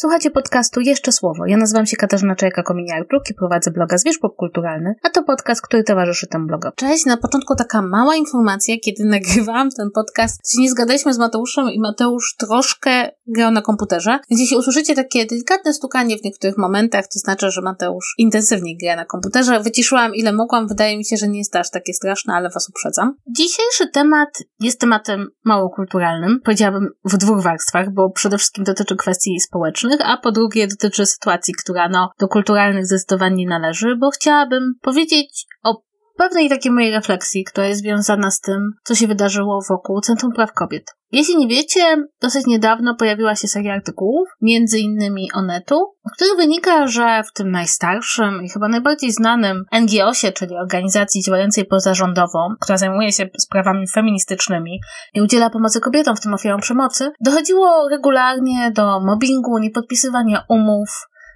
Słuchacie podcastu Jeszcze Słowo. Ja nazywam się Katarzyna Czajka-Kominiarczuk i prowadzę bloga Zwierz Popkulturalny, a to podcast, który towarzyszy temu blogowi. Cześć, na początku taka mała informacja, kiedy nagrywałam ten podcast, się nie zgadaliśmy z Mateuszem i Mateusz troszkę grał na komputerze, więc jeśli usłyszycie takie delikatne stukanie w niektórych momentach, to znaczy, że Mateusz intensywnie gra na komputerze. Wyciszyłam ile mogłam, wydaje mi się, że nie jest aż takie straszne, ale was uprzedzam. Dzisiejszy temat jest tematem mało kulturalnym, powiedziałabym w dwóch warstwach, bo przede wszystkim dotyczy kwestii społecznych, a po drugie dotyczy sytuacji, która no, do kulturalnych zdecydowanie nie należy, bo chciałabym powiedzieć o pewnej takiej mojej refleksji, która jest związana z tym, co się wydarzyło wokół Centrum Praw Kobiet. Jeśli nie wiecie, dosyć niedawno pojawiła się seria artykułów, między innymi Onetu, z których wynika, że w tym najstarszym i chyba najbardziej znanym NGO-sie, czyli organizacji działającej pozarządowo, która zajmuje się sprawami feministycznymi i udziela pomocy kobietom, w tym ofiarom przemocy, dochodziło regularnie do mobbingu, niepodpisywania umów,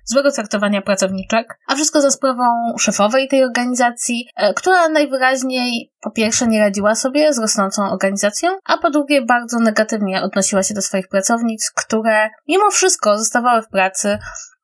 złego traktowania pracowniczek, a wszystko za sprawą szefowej tej organizacji, e, która najwyraźniej po pierwsze nie radziła sobie z rosnącą organizacją, a po drugie bardzo negatywnie odnosiła się do swoich pracownic, które mimo wszystko zostawały w pracy,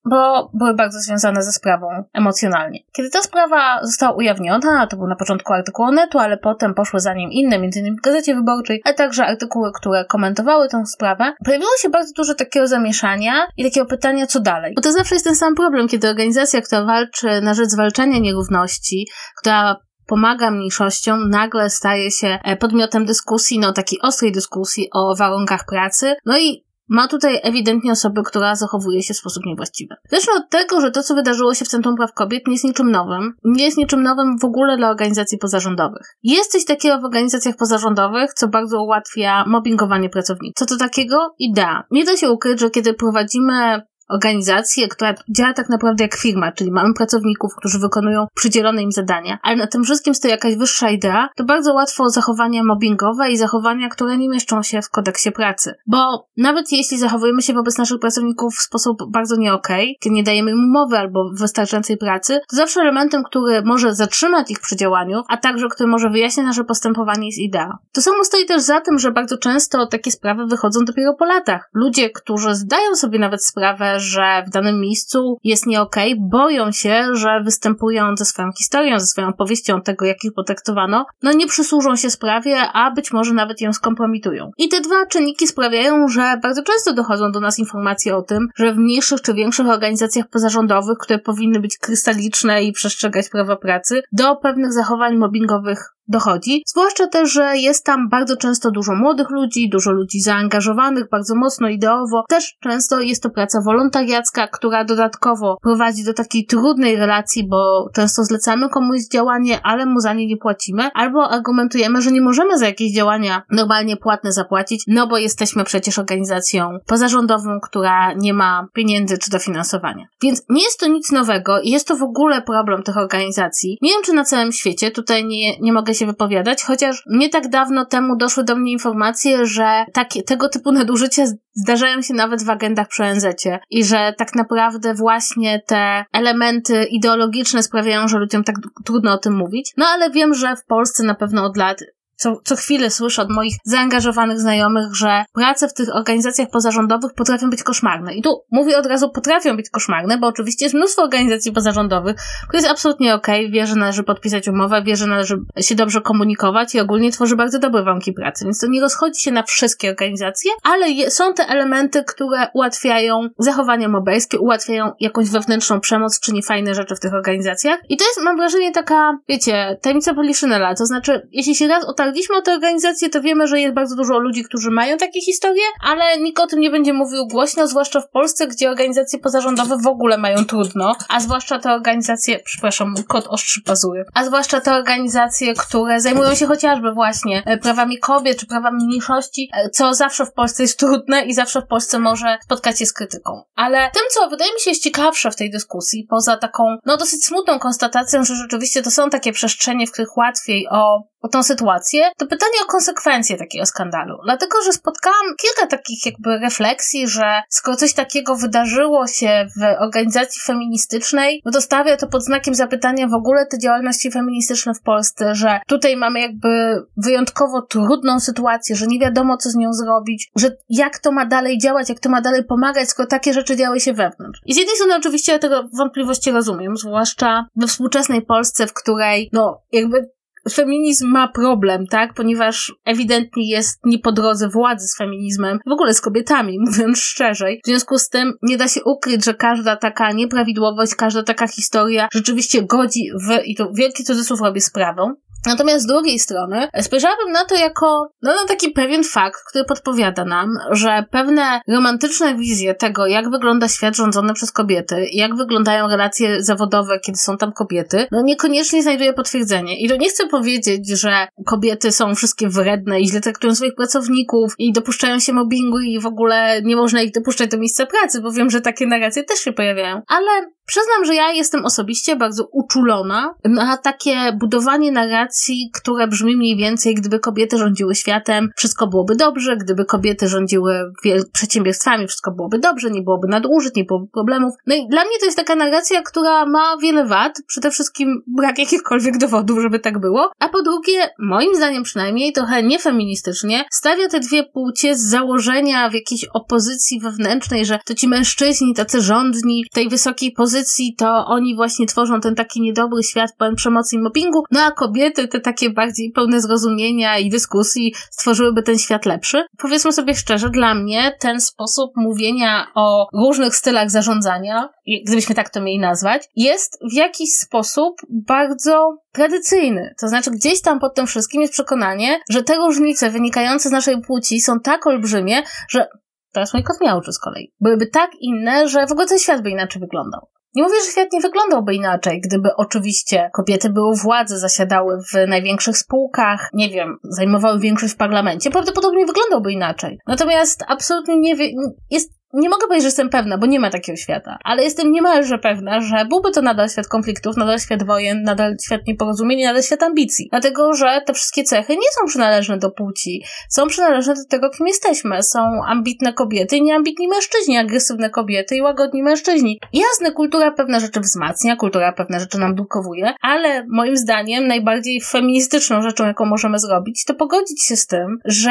bo były bardzo związane ze sprawą emocjonalnie. Kiedy ta sprawa została ujawniona, to był na początku artykuł Onetu, ale potem poszły za nim inne, m.in. w Gazecie Wyborczej, a także artykuły, które komentowały tę sprawę, pojawiło się bardzo dużo takiego zamieszania i takiego pytania, co dalej. Bo to zawsze jest ten sam problem, kiedy organizacja, która walczy na rzecz zwalczania nierówności, która pomaga mniejszościom, nagle staje się e, podmiotem dyskusji, no takiej ostrej dyskusji o warunkach pracy, no i ma tutaj ewidentnie osobę, która zachowuje się w sposób niewłaściwy. Zacznę od tego, że to, co wydarzyło się w Centrum Praw Kobiet, nie jest niczym nowym. Nie jest niczym nowym w ogóle dla organizacji pozarządowych. Jest coś takiego w organizacjach pozarządowych, co bardzo ułatwia mobbingowanie pracowników. Co to takiego? Idea. Nie da się ukryć, że kiedy prowadzimy organizację, która działa tak naprawdę jak firma, czyli mamy pracowników, którzy wykonują przydzielone im zadania, ale na tym wszystkim stoi jakaś wyższa idea, to bardzo łatwo zachowania mobbingowe i zachowania, które nie mieszczą się w kodeksie pracy. Bo nawet jeśli zachowujemy się wobec naszych pracowników w sposób bardzo nie okej, okay, nie dajemy im umowy albo wystarczającej pracy, to zawsze elementem, który może zatrzymać ich przy działaniu, a także który może wyjaśnić nasze postępowanie jest idea. To samo stoi też za tym, że bardzo często takie sprawy wychodzą dopiero po latach. Ludzie, którzy zdają sobie nawet sprawę, że w danym miejscu jest nie okay, boją się, że występując ze swoją historią, ze swoją opowieścią tego, jak ich potraktowano, no nie przysłużą się sprawie, a być może nawet ją skompromitują. I te dwa czynniki sprawiają, że bardzo często dochodzą do nas informacje o tym, że w mniejszych czy większych organizacjach pozarządowych, które powinny być krystaliczne i przestrzegać prawa pracy, do pewnych zachowań mobbingowych dochodzi. Zwłaszcza też, że jest tam bardzo często dużo młodych ludzi, dużo ludzi zaangażowanych bardzo mocno ideowo. Też często jest to praca wolontariacka, która dodatkowo prowadzi do takiej trudnej relacji, bo często zlecamy komuś działanie, ale mu za nie nie płacimy, albo argumentujemy, że nie możemy za jakieś działania normalnie płatne zapłacić, no bo jesteśmy przecież organizacją pozarządową, która nie ma pieniędzy czy dofinansowania. Więc nie jest to nic nowego i jest to w ogóle problem tych organizacji. Nie wiem, czy na całym świecie, tutaj nie, nie mogę się wypowiadać, chociaż nie tak dawno temu doszły do mnie informacje, że takie, tego typu nadużycia zdarzają się nawet w agendach przy ONZ i że tak naprawdę właśnie te elementy ideologiczne sprawiają, że ludziom tak trudno o tym mówić. No ale wiem, że w Polsce na pewno od lat co, co chwilę słyszę od moich zaangażowanych znajomych, że prace w tych organizacjach pozarządowych potrafią być koszmarne. I tu mówię od razu, potrafią być koszmarne, bo oczywiście jest mnóstwo organizacji pozarządowych, które jest absolutnie okej, okay, wie, że należy podpisać umowę, wie, że należy się dobrze komunikować i ogólnie tworzy bardzo dobre warunki pracy. Więc to nie rozchodzi się na wszystkie organizacje, ale je, są te elementy, które ułatwiają zachowania mobelskie, ułatwiają jakąś wewnętrzną przemoc czy niefajne rzeczy w tych organizacjach. I to jest, mam wrażenie, taka, wiecie, tajemnica Poliszynela. To znaczy, jeśli się raz otarł dotarliśmy o tę organizację, to wiemy, że jest bardzo dużo ludzi, którzy mają takie historie, ale nikt o tym nie będzie mówił głośno, zwłaszcza w Polsce, gdzie organizacje pozarządowe w ogóle mają trudno, a zwłaszcza te organizacje, przepraszam, kot ostrzy pazury, a zwłaszcza te organizacje, które zajmują się chociażby właśnie e, prawami kobiet czy prawami mniejszości, e, co zawsze w Polsce jest trudne i zawsze w Polsce może spotkać się z krytyką. Ale tym, co wydaje mi się jest ciekawsze w tej dyskusji, poza taką, no dosyć smutną konstatacją, że rzeczywiście to są takie przestrzenie, w których łatwiej o o tą sytuację, to pytanie o konsekwencje takiego skandalu. Dlatego, że spotkałam kilka takich jakby refleksji, że skoro coś takiego wydarzyło się w organizacji feministycznej, no to stawia to pod znakiem zapytania w ogóle te działalności feministyczne w Polsce, że tutaj mamy jakby wyjątkowo trudną sytuację, że nie wiadomo, co z nią zrobić, że jak to ma dalej działać, jak to ma dalej pomagać, skoro takie rzeczy działy się wewnątrz. I z jednej strony oczywiście ja tego wątpliwości rozumiem, zwłaszcza we współczesnej Polsce, w której, no, jakby feminizm ma problem, tak? Ponieważ ewidentnie jest nie po drodze władzy z feminizmem, w ogóle z kobietami, mówiąc szczerzej. W związku z tym nie da się ukryć, że każda taka nieprawidłowość, każda taka historia rzeczywiście godzi w, i to wielki cudzysłów robię sprawą, Natomiast z drugiej strony spojrzałabym na to jako no, na taki pewien fakt, który podpowiada nam, że pewne romantyczne wizje tego, jak wygląda świat rządzony przez kobiety, jak wyglądają relacje zawodowe, kiedy są tam kobiety, no niekoniecznie znajduje potwierdzenie. I to nie chcę powiedzieć, że kobiety są wszystkie wredne i źle traktują swoich pracowników i dopuszczają się mobbingu i w ogóle nie można ich dopuszczać do miejsca pracy, bo wiem, że takie narracje też się pojawiają. Ale Przyznam, że ja jestem osobiście bardzo uczulona na takie budowanie narracji, które brzmi mniej więcej, gdyby kobiety rządziły światem, wszystko byłoby dobrze, gdyby kobiety rządziły przedsiębiorstwami, wszystko byłoby dobrze, nie byłoby nadużyć, nie byłoby problemów. No i dla mnie to jest taka narracja, która ma wiele wad, przede wszystkim brak jakichkolwiek dowodów, żeby tak było, a po drugie, moim zdaniem przynajmniej, trochę niefeministycznie, stawia te dwie płcie z założenia w jakiejś opozycji wewnętrznej, że to ci mężczyźni, tacy rządni, tej wysokiej pozycji, to oni właśnie tworzą ten taki niedobry świat pełen przemocy i mobbingu, no a kobiety, te takie bardziej pełne zrozumienia i dyskusji, stworzyłyby ten świat lepszy. Powiedzmy sobie szczerze, dla mnie ten sposób mówienia o różnych stylach zarządzania, gdybyśmy tak to mieli nazwać, jest w jakiś sposób bardzo tradycyjny. To znaczy, gdzieś tam pod tym wszystkim jest przekonanie, że te różnice wynikające z naszej płci są tak olbrzymie, że teraz mój kot miałczy z kolei, byłyby tak inne, że w ogóle ten świat by inaczej wyglądał. Nie mówię, że świat nie wyglądałby inaczej, gdyby oczywiście kobiety były władzy, zasiadały w największych spółkach, nie wiem, zajmowały większość w parlamencie. Prawdopodobnie wyglądałby inaczej. Natomiast absolutnie nie wie, jest nie mogę powiedzieć, że jestem pewna, bo nie ma takiego świata, ale jestem niemalże pewna, że byłby to nadal świat konfliktów, nadal świat wojen, nadal świat nieporozumień, nadal świat ambicji. Dlatego, że te wszystkie cechy nie są przynależne do płci, są przynależne do tego, kim jesteśmy. Są ambitne kobiety i nieambitni mężczyźni, agresywne kobiety i łagodni mężczyźni. Jasne, kultura pewne rzeczy wzmacnia, kultura pewne rzeczy nam dukowuje, ale moim zdaniem najbardziej feministyczną rzeczą, jaką możemy zrobić, to pogodzić się z tym, że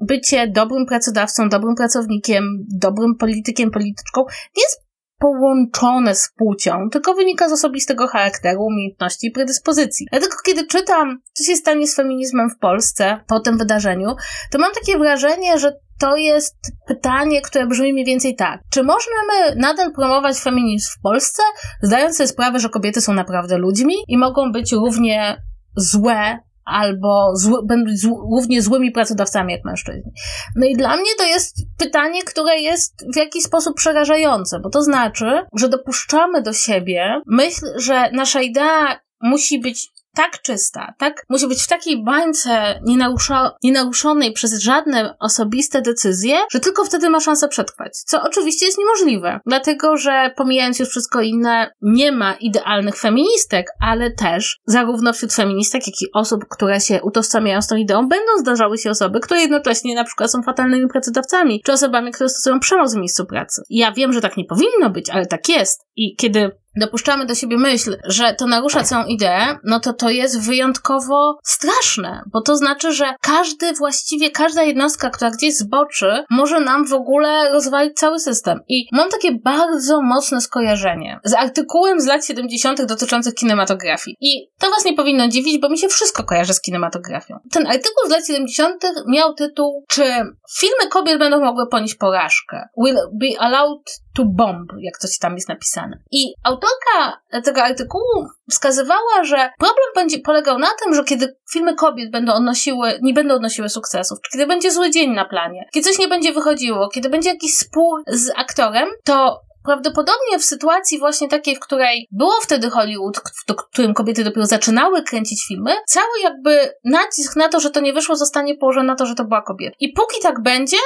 bycie dobrym pracodawcą, dobrym pracownikiem, dobrym politykiem, polityczką nie jest połączone z płcią, tylko wynika z osobistego charakteru, umiejętności i predyspozycji. Dlatego kiedy czytam, co się stanie z feminizmem w Polsce po tym wydarzeniu, to mam takie wrażenie, że to jest pytanie, które brzmi mniej więcej tak. Czy możemy nadal promować feminizm w Polsce, zdając sobie sprawę, że kobiety są naprawdę ludźmi i mogą być równie złe albo zły, będą równie złymi pracodawcami jak mężczyźni. No i dla mnie to jest pytanie, które jest w jakiś sposób przerażające, bo to znaczy, że dopuszczamy do siebie myśl, że nasza idea musi być tak czysta, tak, musi być w takiej bańce nienarusza, nienaruszonej przez żadne osobiste decyzje, że tylko wtedy ma szansę przetrwać. Co oczywiście jest niemożliwe, dlatego że pomijając już wszystko inne, nie ma idealnych feministek, ale też zarówno wśród feministek, jak i osób, które się utożsamiają z tą ideą, będą zdarzały się osoby, które jednocześnie na przykład są fatalnymi pracodawcami, czy osobami, które stosują przemoc w miejscu pracy. Ja wiem, że tak nie powinno być, ale tak jest. I kiedy dopuszczamy do siebie myśl, że to narusza całą ideę, no to to jest wyjątkowo straszne, bo to znaczy, że każdy, właściwie każda jednostka, która gdzieś zboczy, może nam w ogóle rozwalić cały system. I mam takie bardzo mocne skojarzenie z artykułem z lat 70. dotyczących kinematografii. I to was nie powinno dziwić, bo mi się wszystko kojarzy z kinematografią. Ten artykuł z lat 70. miał tytuł, czy filmy kobiet będą mogły ponieść porażkę? Will be allowed to bomb, jak coś tam jest napisane. I autorka tego artykułu wskazywała, że problem będzie polegał na tym, że kiedy filmy kobiet będą odnosiły, nie będą odnosiły sukcesów, czy kiedy będzie zły dzień na planie, kiedy coś nie będzie wychodziło, kiedy będzie jakiś spór z aktorem, to prawdopodobnie w sytuacji właśnie takiej, w której było wtedy Hollywood, w którym kobiety dopiero zaczynały kręcić filmy, cały jakby nacisk na to, że to nie wyszło, zostanie położony na to, że to była kobieta. I póki tak będzie,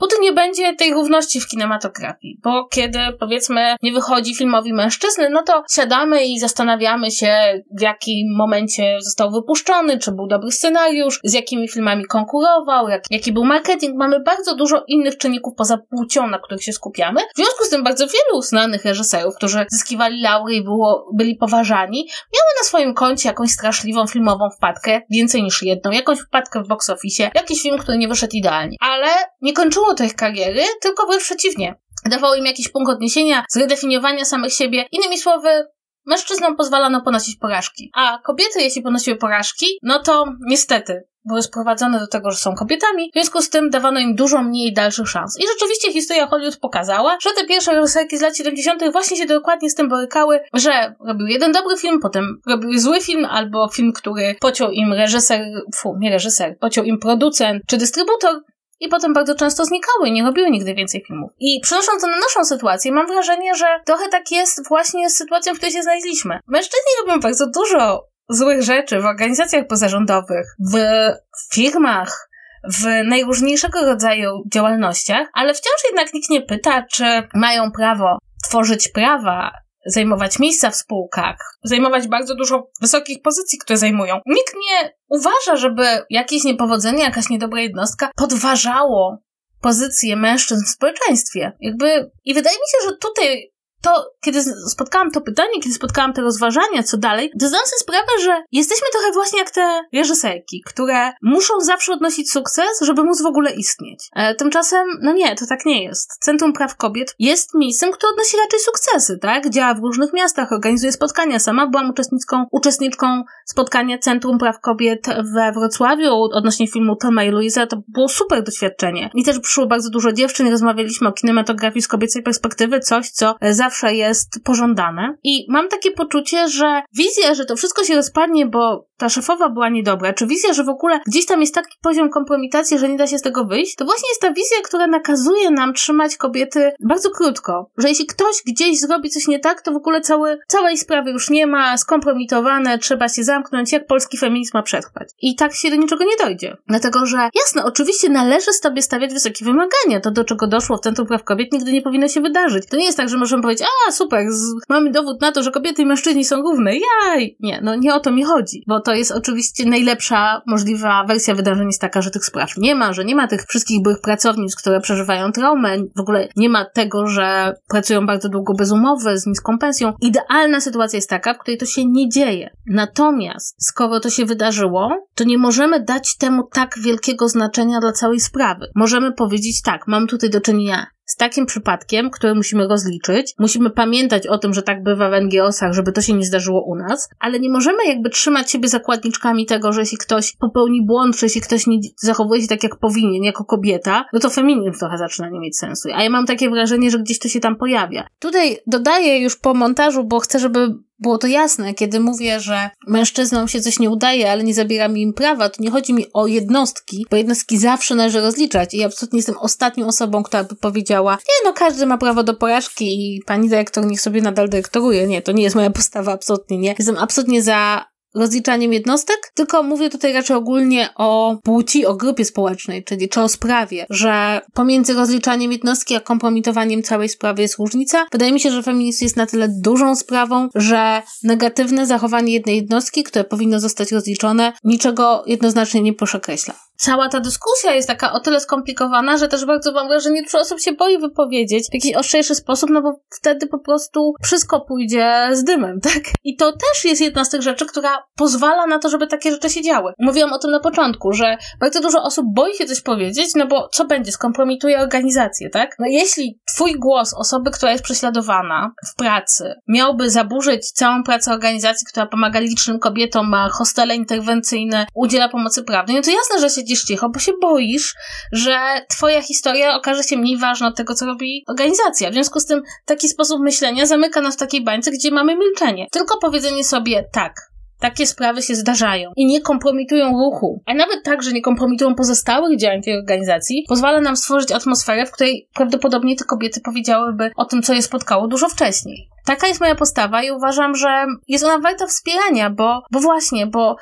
póty nie będzie tej równości w kinematografii, bo kiedy powiedzmy nie wychodzi filmowi mężczyzny, no to siadamy i zastanawiamy się w jakim momencie został wypuszczony, czy był dobry scenariusz, z jakimi filmami konkurował, jak, jaki był marketing. Mamy bardzo dużo innych czynników poza płcią, na których się skupiamy. W związku z tym bardzo wielu znanych reżyserów, którzy zyskiwali laury i było, byli poważani, miały na swoim koncie jakąś straszliwą filmową wpadkę, więcej niż jedną, jakąś wpadkę w box office, jakiś film, który nie wyszedł idealnie. Ale nie kończyło to ich kariery, tylko wręcz przeciwnie. Dawało im jakiś punkt odniesienia, zredefiniowania samych siebie. Innymi słowy, mężczyznom pozwalano ponosić porażki, a kobiety, jeśli ponosiły porażki, no to niestety były sprowadzone do tego, że są kobietami, w związku z tym dawano im dużo mniej dalszych szans. I rzeczywiście historia Hollywood pokazała, że te pierwsze reżyserki z lat 70. właśnie się dokładnie z tym borykały, że robił jeden dobry film, potem robił zły film, albo film, który pociął im reżyser, fu, nie reżyser, pociął im producent czy dystrybutor, i potem bardzo często znikały nie robiły nigdy więcej filmów. I przenosząc to na naszą sytuację, mam wrażenie, że trochę tak jest właśnie z sytuacją, w której się znaleźliśmy. Mężczyźni robią bardzo dużo złych rzeczy w organizacjach pozarządowych, w firmach, w najróżniejszego rodzaju działalnościach, ale wciąż jednak nikt nie pyta, czy mają prawo tworzyć prawa, zajmować miejsca w spółkach, zajmować bardzo dużo wysokich pozycji, które zajmują. Nikt nie uważa, żeby jakieś niepowodzenie, jakaś niedobra jednostka podważało pozycję mężczyzn w społeczeństwie. Jakby, i wydaje mi się, że tutaj to, kiedy spotkałam to pytanie, kiedy spotkałam te rozważania, co dalej, to zdałam sobie sprawę, że jesteśmy trochę właśnie jak te reżyserki, które muszą zawsze odnosić sukces, żeby móc w ogóle istnieć. E, tymczasem, no nie, to tak nie jest. Centrum Praw Kobiet jest miejscem, które odnosi raczej sukcesy, tak? Działa w różnych miastach, organizuje spotkania. Sama byłam uczestniczką, uczestniczką spotkania Centrum Praw Kobiet we Wrocławiu odnośnie filmu Toma i Luisa. To było super doświadczenie. I też przyszło bardzo dużo dziewczyn, rozmawialiśmy o kinematografii z kobiecej perspektywy, coś, co zawsze zawsze jest pożądane. I mam takie poczucie, że wizja, że to wszystko się rozpadnie, bo ta szefowa była niedobra, czy wizja, że w ogóle gdzieś tam jest taki poziom kompromitacji, że nie da się z tego wyjść, to właśnie jest ta wizja, która nakazuje nam trzymać kobiety bardzo krótko. Że jeśli ktoś gdzieś zrobi coś nie tak, to w ogóle cały, całej sprawy już nie ma, skompromitowane, trzeba się zamknąć, jak polski feminizm ma przetrwać. I tak się do niczego nie dojdzie. Dlatego, że jasne, oczywiście należy sobie stawiać wysokie wymagania. To, do czego doszło w Centrum Praw Kobiet, nigdy nie powinno się wydarzyć. To nie jest tak, że możemy powiedzieć, a super, z, mamy dowód na to, że kobiety i mężczyźni są równe, jaj! Nie, no nie o to mi chodzi, bo to jest oczywiście najlepsza możliwa wersja wydarzeń jest taka, że tych spraw nie ma, że nie ma tych wszystkich byłych pracownic, które przeżywają traumę, w ogóle nie ma tego, że pracują bardzo długo bez umowy, z niską pensją. Idealna sytuacja jest taka, w której to się nie dzieje. Natomiast, skoro to się wydarzyło, to nie możemy dać temu tak wielkiego znaczenia dla całej sprawy. Możemy powiedzieć tak, mam tutaj do czynienia z takim przypadkiem, który musimy rozliczyć. Musimy pamiętać o tym, że tak bywa w NGO-sach, żeby to się nie zdarzyło u nas, ale nie możemy jakby trzymać siebie zakładniczkami tego, że jeśli ktoś popełni błąd, czy jeśli ktoś nie zachowuje się tak, jak powinien, jako kobieta, no to feminizm trochę zaczyna nie mieć sensu. A ja mam takie wrażenie, że gdzieś to się tam pojawia. Tutaj dodaję już po montażu, bo chcę, żeby było to jasne, kiedy mówię, że mężczyznom się coś nie udaje, ale nie zabiera mi im prawa, to nie chodzi mi o jednostki, bo jednostki zawsze należy rozliczać i absolutnie jestem ostatnią osobą, która by powiedziała, nie no, każdy ma prawo do porażki i pani dyrektor niech sobie nadal dyrektoruje. Nie, to nie jest moja postawa, absolutnie nie. Jestem absolutnie za rozliczaniem jednostek, tylko mówię tutaj raczej ogólnie o płci, o grupie społecznej, czyli czy o sprawie, że pomiędzy rozliczaniem jednostki a kompromitowaniem całej sprawy jest różnica. Wydaje mi się, że feminizm jest na tyle dużą sprawą, że negatywne zachowanie jednej jednostki, które powinno zostać rozliczone, niczego jednoznacznie nie przekreśla cała ta dyskusja jest taka o tyle skomplikowana, że też bardzo mam wrażenie, że dużo osób się boi wypowiedzieć w jakiś ostrzejszy sposób, no bo wtedy po prostu wszystko pójdzie z dymem, tak? I to też jest jedna z tych rzeczy, która pozwala na to, żeby takie rzeczy się działy. Mówiłam o tym na początku, że bardzo dużo osób boi się coś powiedzieć, no bo co będzie? Skompromituje organizację, tak? No jeśli twój głos osoby, która jest prześladowana w pracy, miałby zaburzyć całą pracę organizacji, która pomaga licznym kobietom, ma hostele interwencyjne, udziela pomocy prawnej, no to jasne, że się siedzisz cicho, bo się boisz, że twoja historia okaże się mniej ważna od tego, co robi organizacja. W związku z tym taki sposób myślenia zamyka nas w takiej bańce, gdzie mamy milczenie. Tylko powiedzenie sobie tak, takie sprawy się zdarzają i nie kompromitują ruchu, a nawet tak, że nie kompromitują pozostałych działań tej organizacji, pozwala nam stworzyć atmosferę, w której prawdopodobnie te kobiety powiedziałyby o tym, co je spotkało dużo wcześniej. Taka jest moja postawa i uważam, że jest ona warta wspierania, bo, bo właśnie, bo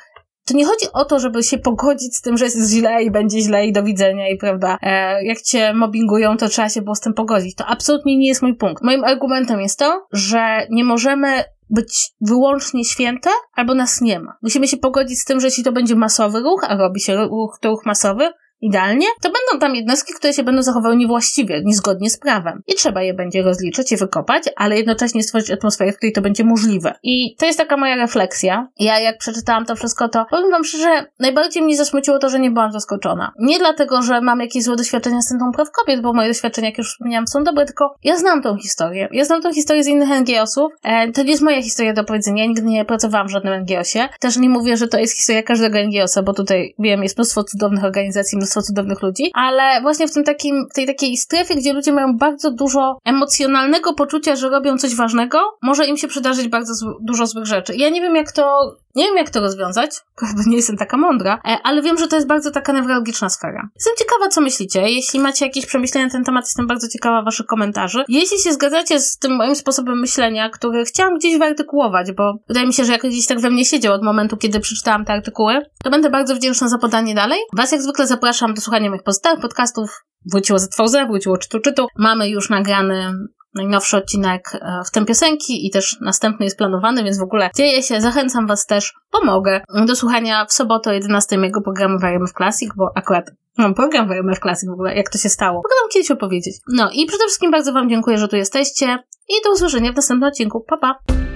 to nie chodzi o to, żeby się pogodzić z tym, że jest źle i będzie źle i do widzenia i prawda, e, jak cię mobbingują, to trzeba się było z tym pogodzić. To absolutnie nie jest mój punkt. Moim argumentem jest to, że nie możemy być wyłącznie święte, albo nas nie ma. Musimy się pogodzić z tym, że jeśli to będzie masowy ruch, a robi się ruch, to ruch masowy, idealnie, to będą tam jednostki, które się będą zachowały niewłaściwie, niezgodnie z prawem. I trzeba je będzie rozliczyć i wykopać, ale jednocześnie stworzyć atmosferę, w której to będzie możliwe. I to jest taka moja refleksja. Ja jak przeczytałam to wszystko, to powiem wam szczerze, najbardziej mnie zasmuciło to, że nie byłam zaskoczona. Nie dlatego, że mam jakieś złe doświadczenia z Centrum Praw Kobiet, bo moje doświadczenia, jak już wspomniałam, są dobre, tylko ja znam tą historię. Ja znam tą historię z innych NGO-sów. E, to nie jest moja historia do powiedzenia. Ja nigdy nie pracowałam w żadnym NGO-sie. Też nie mówię, że to jest historia każdego NGO-sa, bo tutaj wiem, jest mnóstwo cudownych organizacji, mnóstwo cudownych ludzi, ale właśnie w tym takim, tej takiej strefie, gdzie ludzie mają bardzo dużo emocjonalnego poczucia, że robią coś ważnego, może im się przydarzyć bardzo dużo złych rzeczy. Ja nie wiem, jak to nie wiem, jak to rozwiązać, bo nie jestem taka mądra, e, ale wiem, że to jest bardzo taka newralgiczna sfera. Jestem ciekawa, co myślicie. Jeśli macie jakieś przemyślenia na ten temat, jestem bardzo ciekawa waszych komentarzy. Jeśli się zgadzacie z tym moim sposobem myślenia, który chciałam gdzieś wyartykułować, bo wydaje mi się, że jakoś gdzieś tak we mnie siedział od momentu, kiedy przeczytałam te artykuły, to będę bardzo wdzięczna za podanie dalej. Was jak zwykle zapraszam do słuchania moich pozostałych podcastów. Wróciło ZVZ, wróciło Czytu Czytu. Mamy już nagrany najnowszy odcinek e, w tym piosenki i też następny jest planowany, więc w ogóle dzieje się. Zachęcam Was też, pomogę do słuchania w sobotę o 11 mojego programu w Classic, bo akurat mam program w Classic w ogóle, jak to się stało. Mogę Wam kiedyś opowiedzieć. No i przede wszystkim bardzo Wam dziękuję, że tu jesteście i do usłyszenia w następnym odcinku. Pa, pa!